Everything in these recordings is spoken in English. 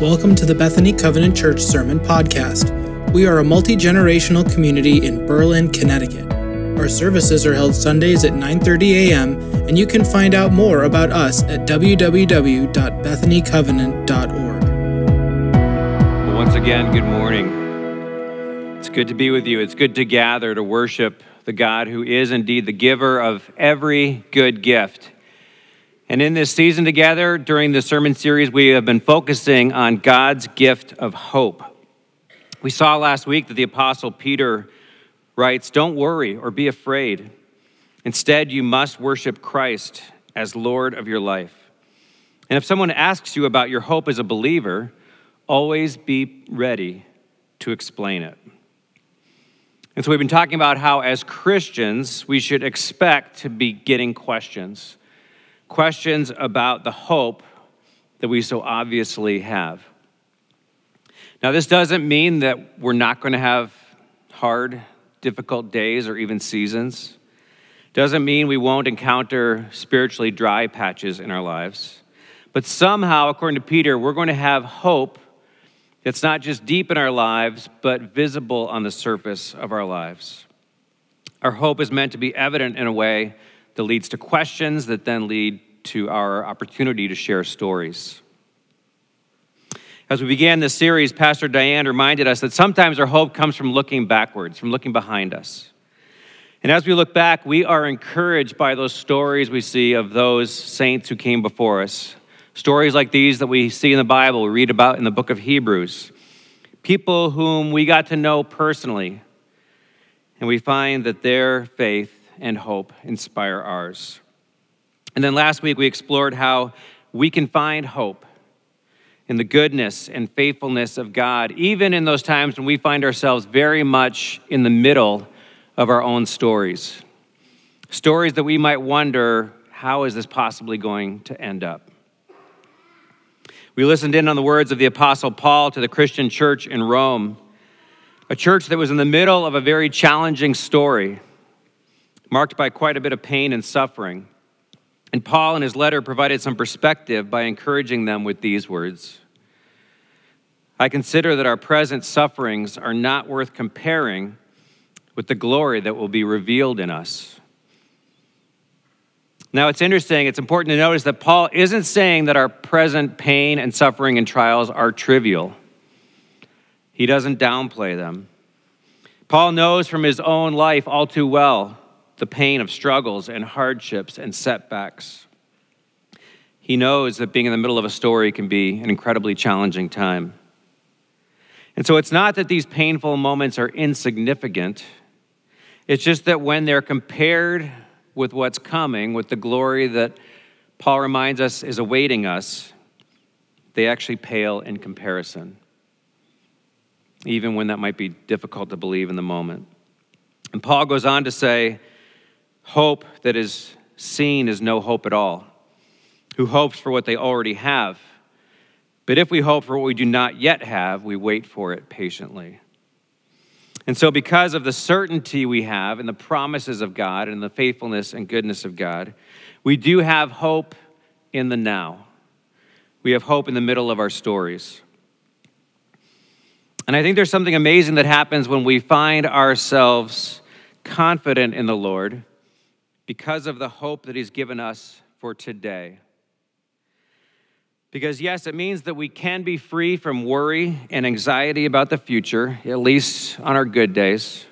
Welcome to the Bethany Covenant Church Sermon Podcast. We are a multi generational community in Berlin, Connecticut. Our services are held Sundays at 9:30 a.m., and you can find out more about us at www.bethanycovenant.org. Once again, good morning. It's good to be with you. It's good to gather to worship the God who is indeed the giver of every good gift. And in this season together, during the sermon series, we have been focusing on God's gift of hope. We saw last week that the Apostle Peter writes, Don't worry or be afraid. Instead, you must worship Christ as Lord of your life. And if someone asks you about your hope as a believer, always be ready to explain it. And so we've been talking about how, as Christians, we should expect to be getting questions questions about the hope that we so obviously have. Now, this doesn't mean that we're not going to have hard, difficult days or even seasons. Doesn't mean we won't encounter spiritually dry patches in our lives. But somehow, according to Peter, we're going to have hope that's not just deep in our lives, but visible on the surface of our lives. Our hope is meant to be evident in a way that leads to questions that then lead to our opportunity to share stories. As we began this series, Pastor Diane reminded us that sometimes our hope comes from looking backwards, from looking behind us. And as we look back, we are encouraged by those stories we see of those saints who came before us. Stories like these that we see in the Bible, we read about in the book of Hebrews. People whom we got to know personally, and we find that their faith and hope inspire ours. And then last week we explored how we can find hope in the goodness and faithfulness of God, even in those times when we find ourselves very much in the middle of our own stories. Stories that we might wonder, how is this possibly going to end up? We listened in on the words of the Apostle Paul to the Christian church in Rome, a church that was in the middle of a very challenging story marked by quite a bit of pain and suffering. And Paul, in his letter, provided some perspective by encouraging them with these words I consider that our present sufferings are not worth comparing with the glory that will be revealed in us. Now, it's interesting, it's important to notice that Paul isn't saying that our present pain and suffering and trials are trivial. He doesn't downplay them. Paul knows from his own life all too well the pain of struggles and hardships and setbacks. He knows that being in the middle of a story can be an incredibly challenging time. And so it's not that these painful moments are insignificant, it's just that when they're compared with what's coming, with the glory that Paul reminds us is awaiting us, they actually pale in comparison, even when that might be difficult to believe in the moment. And Paul goes on to say, Hope that is seen is no hope at all. Who hopes for what they already have? But if we hope for what we do not yet have, we wait for it patiently. And so, because of the certainty we have in the promises of God and the faithfulness and goodness of God, we do have hope in the now. We have hope in the middle of our stories. And I think there's something amazing that happens when we find ourselves confident in the Lord because of the hope that He's given us for today. Because, yes, it means that we can be free from worry and anxiety about the future, at least on our good days.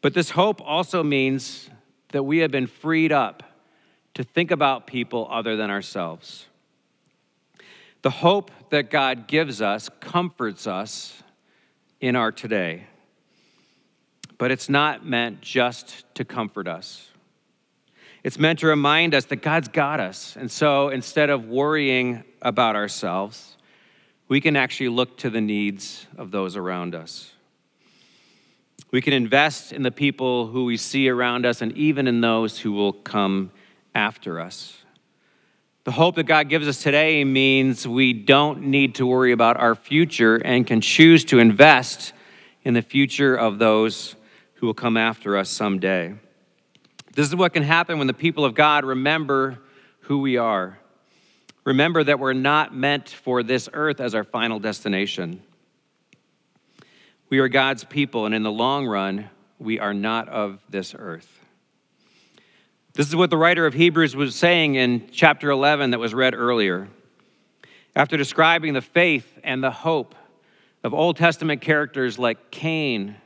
But this hope also means that we have been freed up to think about people other than ourselves. The hope that God gives us comforts us in our today, but it's not meant just to comfort us. It's meant to remind us that God's got us. And so instead of worrying about ourselves, we can actually look to the needs of those around us. We can invest in the people who we see around us and even in those who will come after us. The hope that God gives us today means we don't need to worry about our future and can choose to invest in the future of those who will come after us someday. This is what can happen when the people of God remember who we are, remember that we're not meant for this earth as our final destination. We are God's people, and in the long run, we are not of this earth. This is what the writer of Hebrews was saying in chapter 11 that was read earlier. After describing the faith and the hope of Old Testament characters like Cain,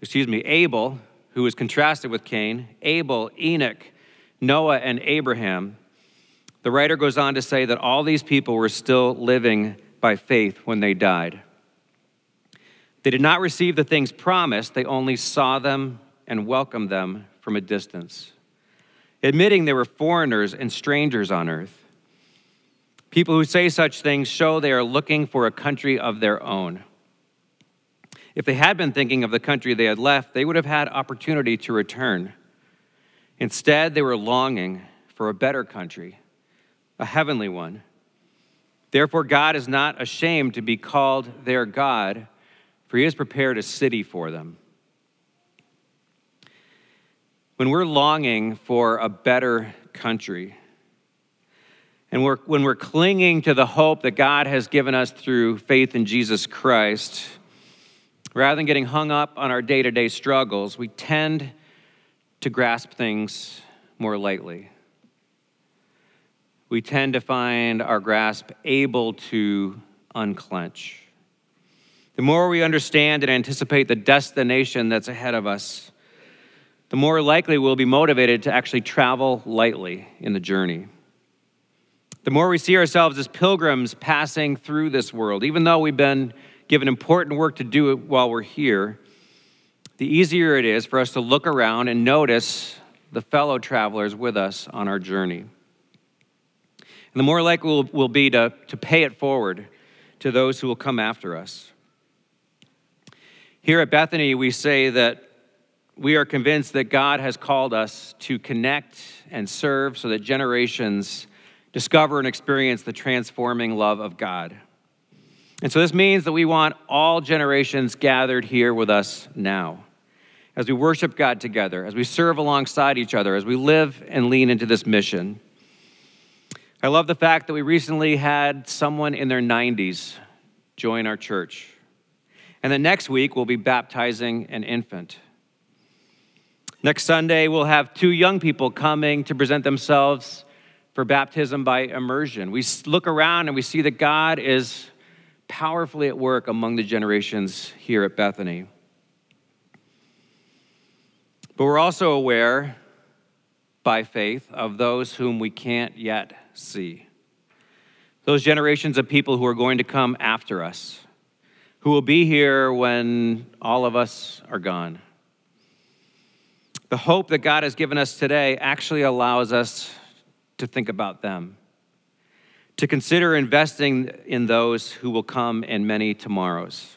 excuse me, Abel, who was contrasted with Cain, Abel, Enoch, Noah, and Abraham, the writer goes on to say that all these people were still living by faith when they died. They did not receive the things promised, they only saw them and welcomed them from a distance, admitting they were foreigners and strangers on earth. People who say such things show they are looking for a country of their own. If they had been thinking of the country they had left, they would have had opportunity to return. Instead, they were longing for a better country, a heavenly one. Therefore, God is not ashamed to be called their God, for he has prepared a city for them. When we're longing for a better country, and we're, when we're clinging to the hope that God has given us through faith in Jesus Christ, rather than getting hung up on our day to day struggles, we tend to grasp things more lightly. We tend to find our grasp able to unclench. The more we understand and anticipate the destination that's ahead of us, the more likely we'll be motivated to actually travel lightly in the journey. The more we see ourselves as pilgrims passing through this world, even though we've been given important work to do while we're here, the easier it is for us to look around and notice the fellow travelers with us on our journey. And the more likely we'll, we'll be to, to pay it forward to those who will come after us. Here at Bethany, we say that we are convinced that God has called us to connect and serve so that generations discover and experience the transforming love of God. And so this means that we want all generations gathered here with us now as we worship God together, as we serve alongside each other, as we live and lean into this mission. I love the fact that we recently had someone in their 90s join our church. And then next week, we'll be baptizing an infant. Next Sunday, we'll have two young people coming to present themselves for baptism by immersion. We look around and we see that God is powerfully at work among the generations here at Bethany. But we're also aware by faith of those whom we can't yet see. Those generations of people who are going to come after us, who will be here when all of us are gone. The hope that God has given us today actually allows us to think about them, to consider investing in those who will come in many tomorrows.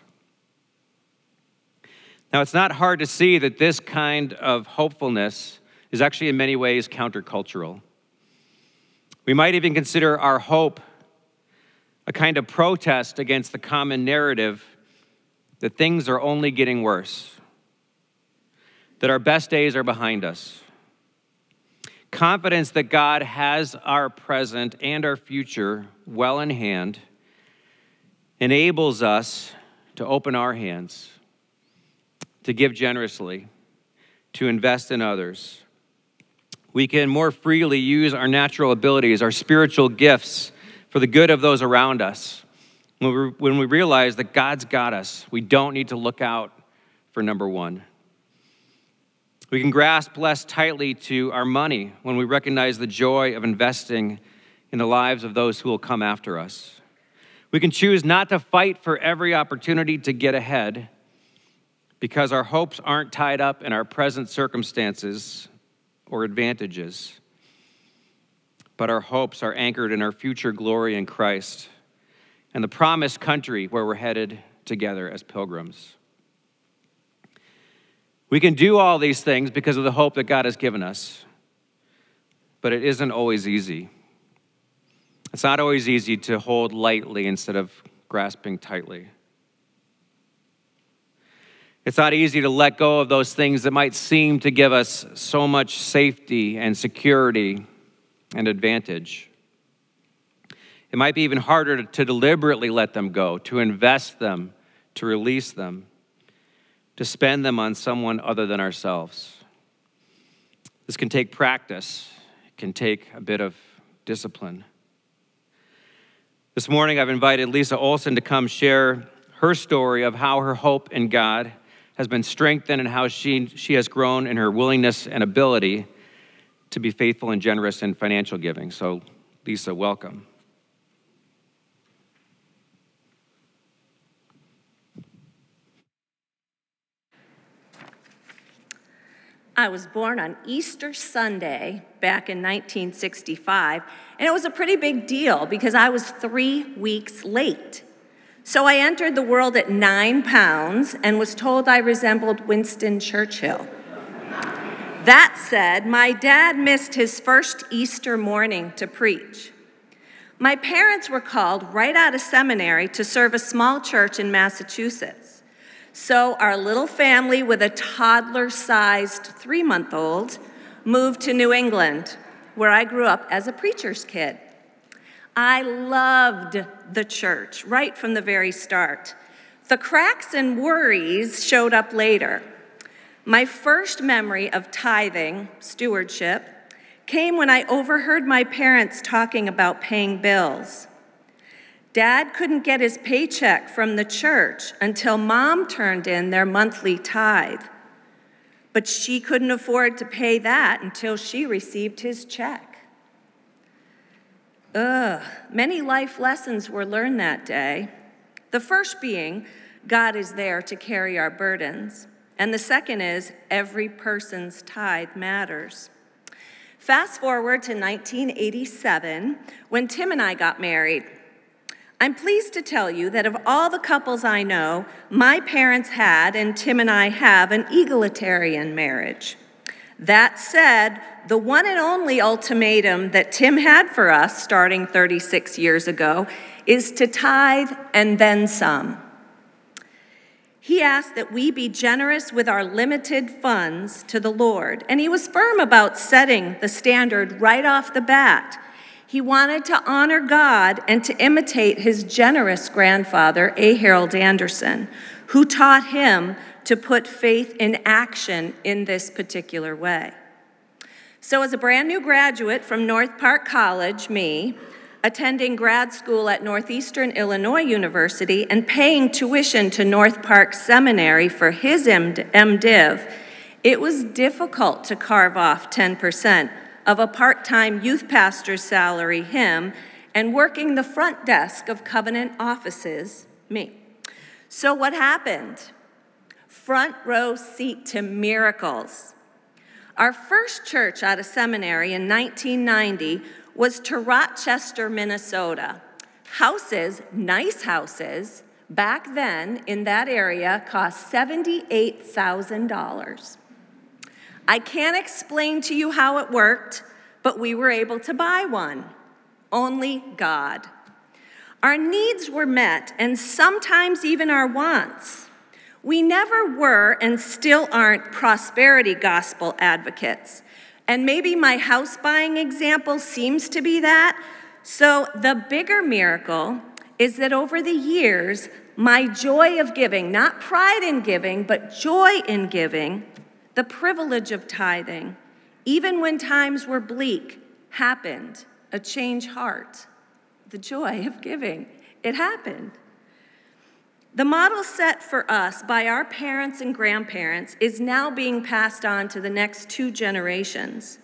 Now, it's not hard to see that this kind of hopefulness is actually in many ways countercultural. We might even consider our hope a kind of protest against the common narrative that things are only getting worse, that our best days are behind us. Confidence that God has our present and our future well in hand enables us to open our hands to give generously, to invest in others. We can more freely use our natural abilities, our spiritual gifts for the good of those around us. When we realize that God's got us, we don't need to look out for number one. We can grasp less tightly to our money when we recognize the joy of investing in the lives of those who will come after us. We can choose not to fight for every opportunity to get ahead because our hopes aren't tied up in our present circumstances or advantages, but our hopes are anchored in our future glory in Christ and the promised country where we're headed together as pilgrims. We can do all these things because of the hope that God has given us, but it isn't always easy. It's not always easy to hold lightly instead of grasping tightly. It's not easy to let go of those things that might seem to give us so much safety and security and advantage. It might be even harder to deliberately let them go, to invest them, to release them, to spend them on someone other than ourselves. This can take practice, it can take a bit of discipline. This morning, I've invited Lisa Olson to come share her story of how her hope in God has been strengthened and how she, she has grown in her willingness and ability to be faithful and generous in financial giving. So, Lisa, welcome. I was born on Easter Sunday back in 1965, and it was a pretty big deal because I was three weeks late. So I entered the world at nine pounds and was told I resembled Winston Churchill. That said, my dad missed his first Easter morning to preach. My parents were called right out of seminary to serve a small church in Massachusetts. So our little family with a toddler sized three month old moved to New England, where I grew up as a preacher's kid. I loved the church right from the very start. The cracks and worries showed up later. My first memory of tithing, stewardship, came when I overheard my parents talking about paying bills. Dad couldn't get his paycheck from the church until mom turned in their monthly tithe. But she couldn't afford to pay that until she received his check. Ugh, many life lessons were learned that day. The first being, God is there to carry our burdens. And the second is, every person's tithe matters. Fast forward to 1987 when Tim and I got married. I'm pleased to tell you that of all the couples I know, my parents had and Tim and I have an egalitarian marriage. That said, the one and only ultimatum that Tim had for us starting 36 years ago is to tithe and then some. He asked that we be generous with our limited funds to the Lord, and he was firm about setting the standard right off the bat. He wanted to honor God and to imitate his generous grandfather, A. Harold Anderson, who taught him to put faith in action in this particular way. So, as a brand new graduate from North Park College, me, attending grad school at Northeastern Illinois University and paying tuition to North Park Seminary for his MDiv, it was difficult to carve off 10% of a part time youth pastor's salary, him, and working the front desk of Covenant offices, me. So, what happened? front row seat to miracles. Our first church out of seminary in 1990 was to Rochester, Minnesota. Houses, nice houses, back then in that area cost $78,000. I can't explain to you how it worked, but we were able to buy one. Only God. Our needs were met, and sometimes even our wants. We never were and still aren't prosperity gospel advocates. And maybe my house buying example seems to be that. So the bigger miracle is that over the years, my joy of giving, not pride in giving, but joy in giving, the privilege of tithing, even when times were bleak, happened. A change heart, the joy of giving. It happened. The model set for us by our parents and grandparents is now being passed on to the next two generations.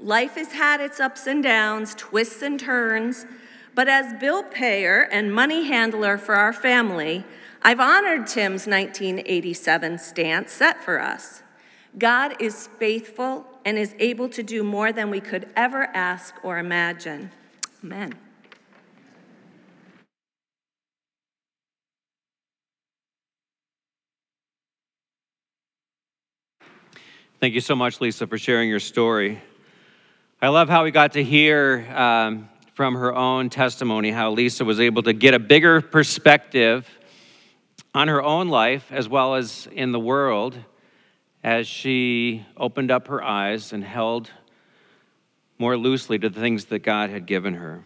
Life has had its ups and downs, twists and turns, but as bill payer and money handler for our family, I've honored Tim's 1987 stance set for us. God is faithful and is able to do more than we could ever ask or imagine. Amen. Thank you so much, Lisa, for sharing your story. I love how we got to hear um, from her own testimony how Lisa was able to get a bigger perspective on her own life as well as in the world as she opened up her eyes and held more loosely to the things that God had given her.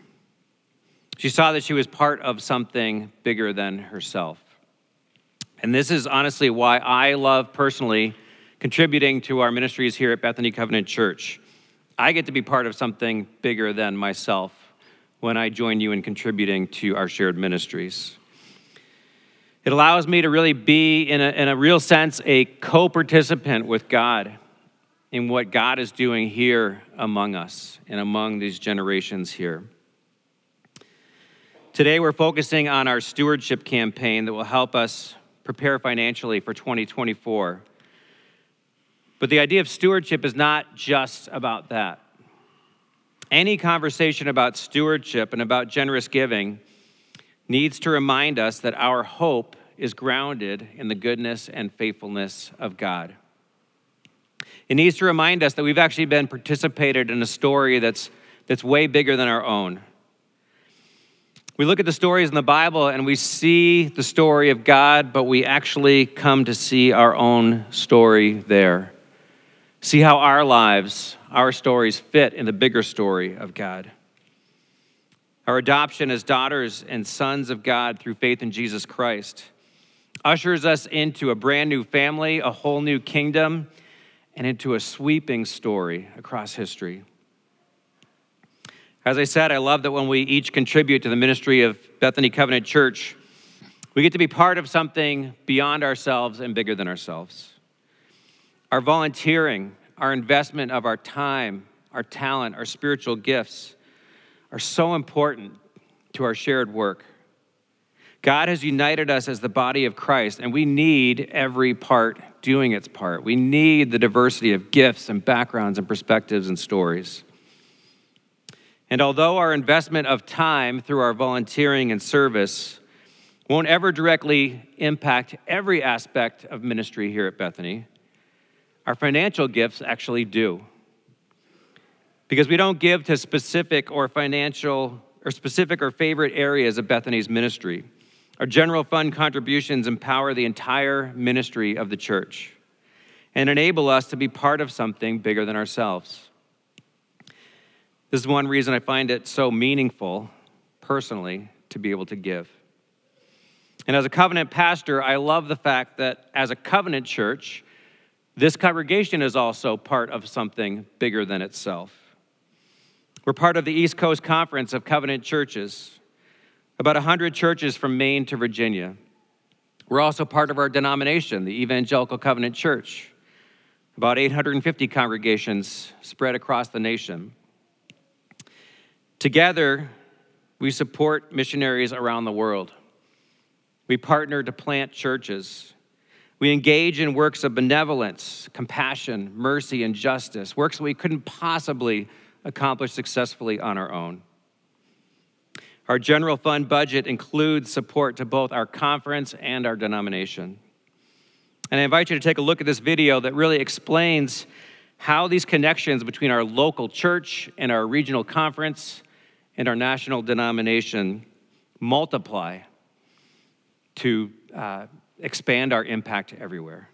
She saw that she was part of something bigger than herself. And this is honestly why I love personally contributing to our ministries here at Bethany Covenant Church. I get to be part of something bigger than myself when I join you in contributing to our shared ministries. It allows me to really be, in a, in a real sense, a co participant with God in what God is doing here among us and among these generations here. Today, we're focusing on our stewardship campaign that will help us prepare financially for 2024. But the idea of stewardship is not just about that. Any conversation about stewardship and about generous giving needs to remind us that our hope is grounded in the goodness and faithfulness of God. It needs to remind us that we've actually been participated in a story that's, that's way bigger than our own. We look at the stories in the Bible and we see the story of God, but we actually come to see our own story there. See how our lives, our stories fit in the bigger story of God. Our adoption as daughters and sons of God through faith in Jesus Christ ushers us into a brand new family, a whole new kingdom, and into a sweeping story across history. As I said, I love that when we each contribute to the ministry of Bethany Covenant Church, we get to be part of something beyond ourselves and bigger than ourselves. Our volunteering, our investment of our time, our talent, our spiritual gifts are so important to our shared work. God has united us as the body of Christ, and we need every part doing its part. We need the diversity of gifts and backgrounds and perspectives and stories. And although our investment of time through our volunteering and service won't ever directly impact every aspect of ministry here at Bethany, our financial gifts actually do. Because we don't give to specific or financial or specific or favorite areas of Bethany's ministry. Our general fund contributions empower the entire ministry of the church and enable us to be part of something bigger than ourselves. This is one reason I find it so meaningful, personally, to be able to give. And as a covenant pastor, I love the fact that as a covenant church, this congregation is also part of something bigger than itself. We're part of the East Coast Conference of Covenant Churches, about 100 churches from Maine to Virginia. We're also part of our denomination, the Evangelical Covenant Church, about 850 congregations spread across the nation. Together, we support missionaries around the world. We partner to plant churches. We engage in works of benevolence, compassion, mercy, and justice, works that we couldn't possibly accomplish successfully on our own. Our general fund budget includes support to both our conference and our denomination. And I invite you to take a look at this video that really explains how these connections between our local church and our regional conference and our national denomination multiply to uh, expand our impact everywhere.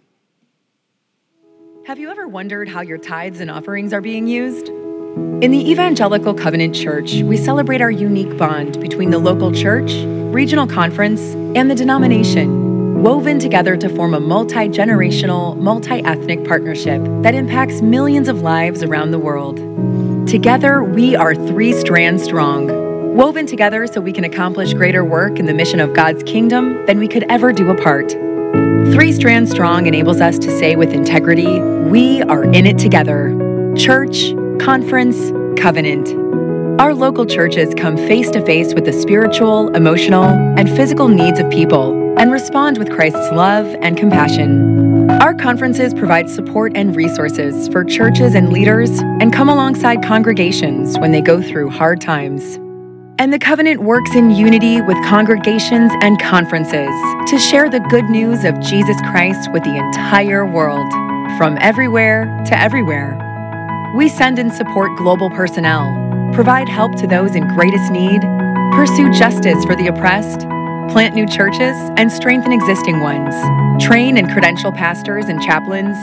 Have you ever wondered how your tithes and offerings are being used? In the Evangelical Covenant Church, we celebrate our unique bond between the local church, regional conference, and the denomination, woven together to form a multi generational, multi ethnic partnership that impacts millions of lives around the world. Together, we are three strands strong woven together so we can accomplish greater work in the mission of God's kingdom than we could ever do apart. Three Strands Strong enables us to say with integrity, we are in it together. Church, conference, covenant. Our local churches come face to face with the spiritual, emotional, and physical needs of people and respond with Christ's love and compassion. Our conferences provide support and resources for churches and leaders and come alongside congregations when they go through hard times. And the covenant works in unity with congregations and conferences to share the good news of Jesus Christ with the entire world, from everywhere to everywhere. We send and support global personnel, provide help to those in greatest need, pursue justice for the oppressed, plant new churches and strengthen existing ones, train and credential pastors and chaplains,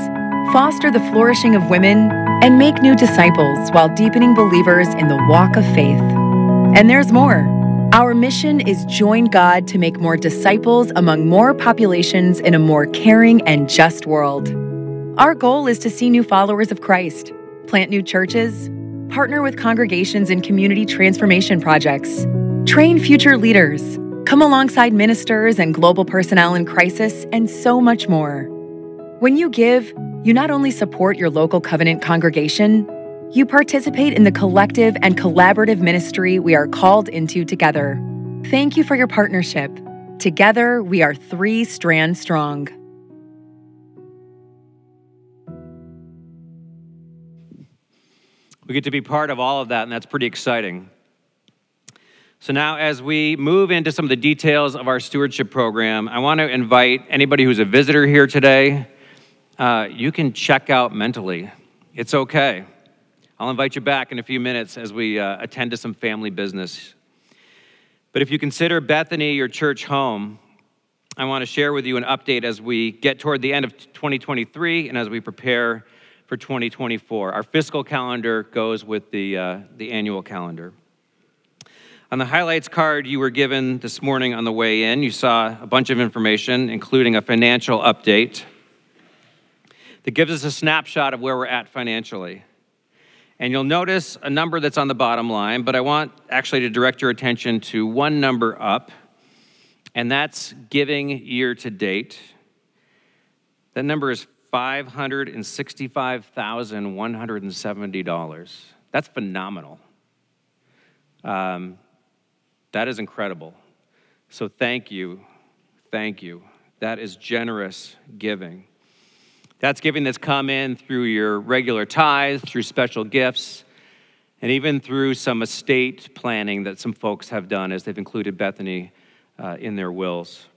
foster the flourishing of women, and make new disciples while deepening believers in the walk of faith. And there's more. Our mission is join God to make more disciples among more populations in a more caring and just world. Our goal is to see new followers of Christ, plant new churches, partner with congregations in community transformation projects, train future leaders, come alongside ministers and global personnel in crisis, and so much more. When you give, you not only support your local covenant congregation, you participate in the collective and collaborative ministry we are called into together. Thank you for your partnership. Together, we are three strands strong. We get to be part of all of that, and that's pretty exciting. So, now as we move into some of the details of our stewardship program, I want to invite anybody who's a visitor here today, uh, you can check out mentally. It's okay. I'll invite you back in a few minutes as we uh, attend to some family business. But if you consider Bethany your church home, I want to share with you an update as we get toward the end of 2023 and as we prepare for 2024. Our fiscal calendar goes with the, uh, the annual calendar. On the highlights card you were given this morning on the way in, you saw a bunch of information, including a financial update that gives us a snapshot of where we're at financially. And you'll notice a number that's on the bottom line, but I want actually to direct your attention to one number up, and that's giving year to date. That number is $565,170. That's phenomenal. Um, that is incredible. So thank you. Thank you. That is generous giving. That's giving that's come in through your regular tithes, through special gifts, and even through some estate planning that some folks have done as they've included Bethany uh, in their wills.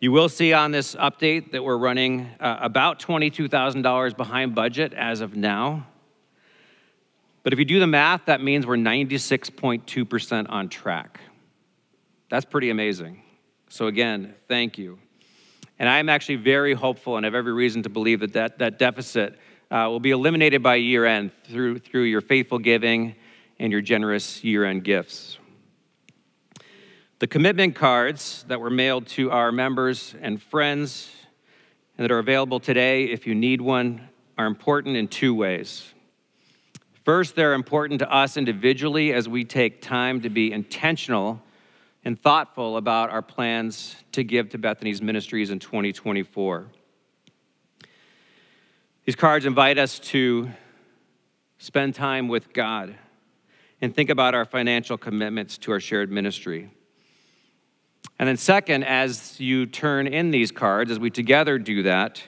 You will see on this update that we're running uh, about $22,000 behind budget as of now. But if you do the math, that means we're 96.2% on track. That's pretty amazing. So, again, thank you. And I am actually very hopeful and have every reason to believe that that, that deficit uh, will be eliminated by year end through, through your faithful giving and your generous year end gifts. The commitment cards that were mailed to our members and friends and that are available today, if you need one, are important in two ways. First, they're important to us individually as we take time to be intentional and thoughtful about our plans to give to Bethany's ministries in 2024. These cards invite us to spend time with God and think about our financial commitments to our shared ministry. And then, second, as you turn in these cards, as we together do that,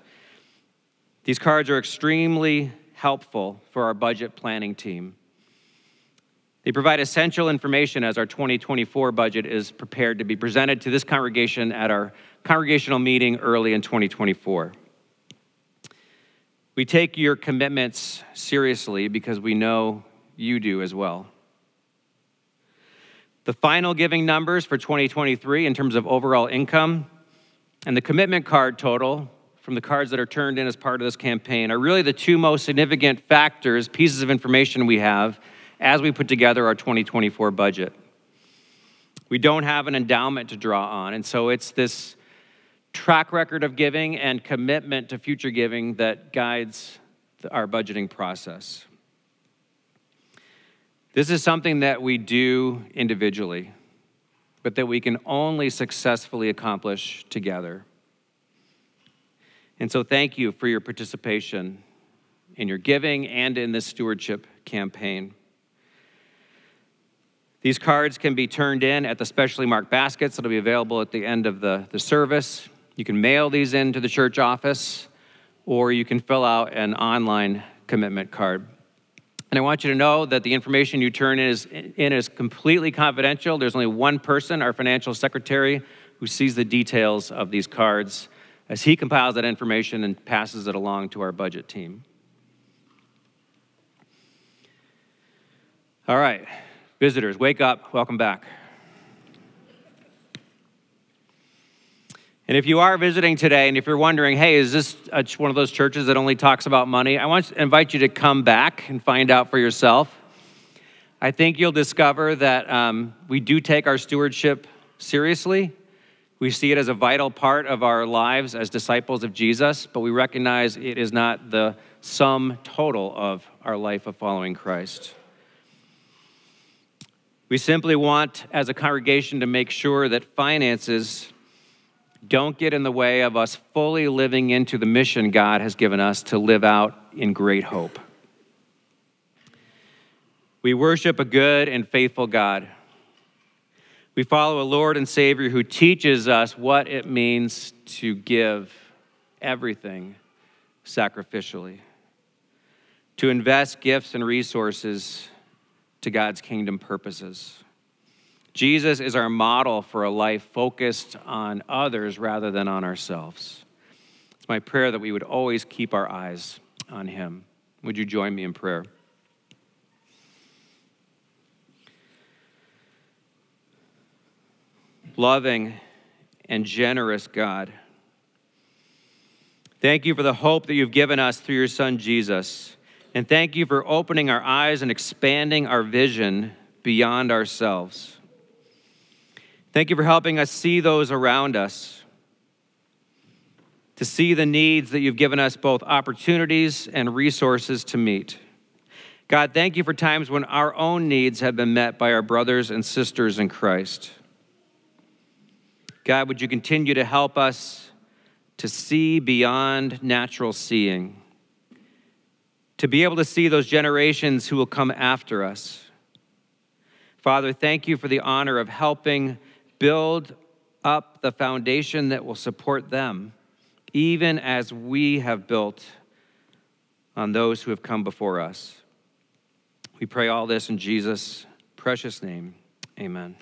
these cards are extremely helpful for our budget planning team. They provide essential information as our 2024 budget is prepared to be presented to this congregation at our congregational meeting early in 2024. We take your commitments seriously because we know you do as well. The final giving numbers for 2023 in terms of overall income and the commitment card total from the cards that are turned in as part of this campaign are really the two most significant factors, pieces of information we have as we put together our 2024 budget. We don't have an endowment to draw on, and so it's this track record of giving and commitment to future giving that guides our budgeting process. This is something that we do individually, but that we can only successfully accomplish together. And so, thank you for your participation in your giving and in this stewardship campaign. These cards can be turned in at the specially marked baskets that'll be available at the end of the, the service. You can mail these in to the church office, or you can fill out an online commitment card. And I want you to know that the information you turn in is, in is completely confidential. There's only one person, our financial secretary, who sees the details of these cards as he compiles that information and passes it along to our budget team. All right. Visitors, wake up. Welcome back. And if you are visiting today, and if you're wondering, hey, is this one of those churches that only talks about money? I want to invite you to come back and find out for yourself. I think you'll discover that um, we do take our stewardship seriously. We see it as a vital part of our lives as disciples of Jesus, but we recognize it is not the sum total of our life of following Christ. We simply want, as a congregation, to make sure that finances don't get in the way of us fully living into the mission God has given us to live out in great hope. We worship a good and faithful God. We follow a Lord and Savior who teaches us what it means to give everything sacrificially, to invest gifts and resources to God's kingdom purposes. Jesus is our model for a life focused on others rather than on ourselves. It's my prayer that we would always keep our eyes on Him. Would you join me in prayer? Loving and generous God, thank you for the hope that you've given us through your Son Jesus. And thank you for opening our eyes and expanding our vision beyond ourselves. Thank you for helping us see those around us, to see the needs that you've given us both opportunities and resources to meet. God, thank you for times when our own needs have been met by our brothers and sisters in Christ. God, would you continue to help us to see beyond natural seeing? to be able to see those generations who will come after us. Father, thank you for the honor of helping build up the foundation that will support them, even as we have built on those who have come before us. We pray all this in Jesus' precious name. Amen.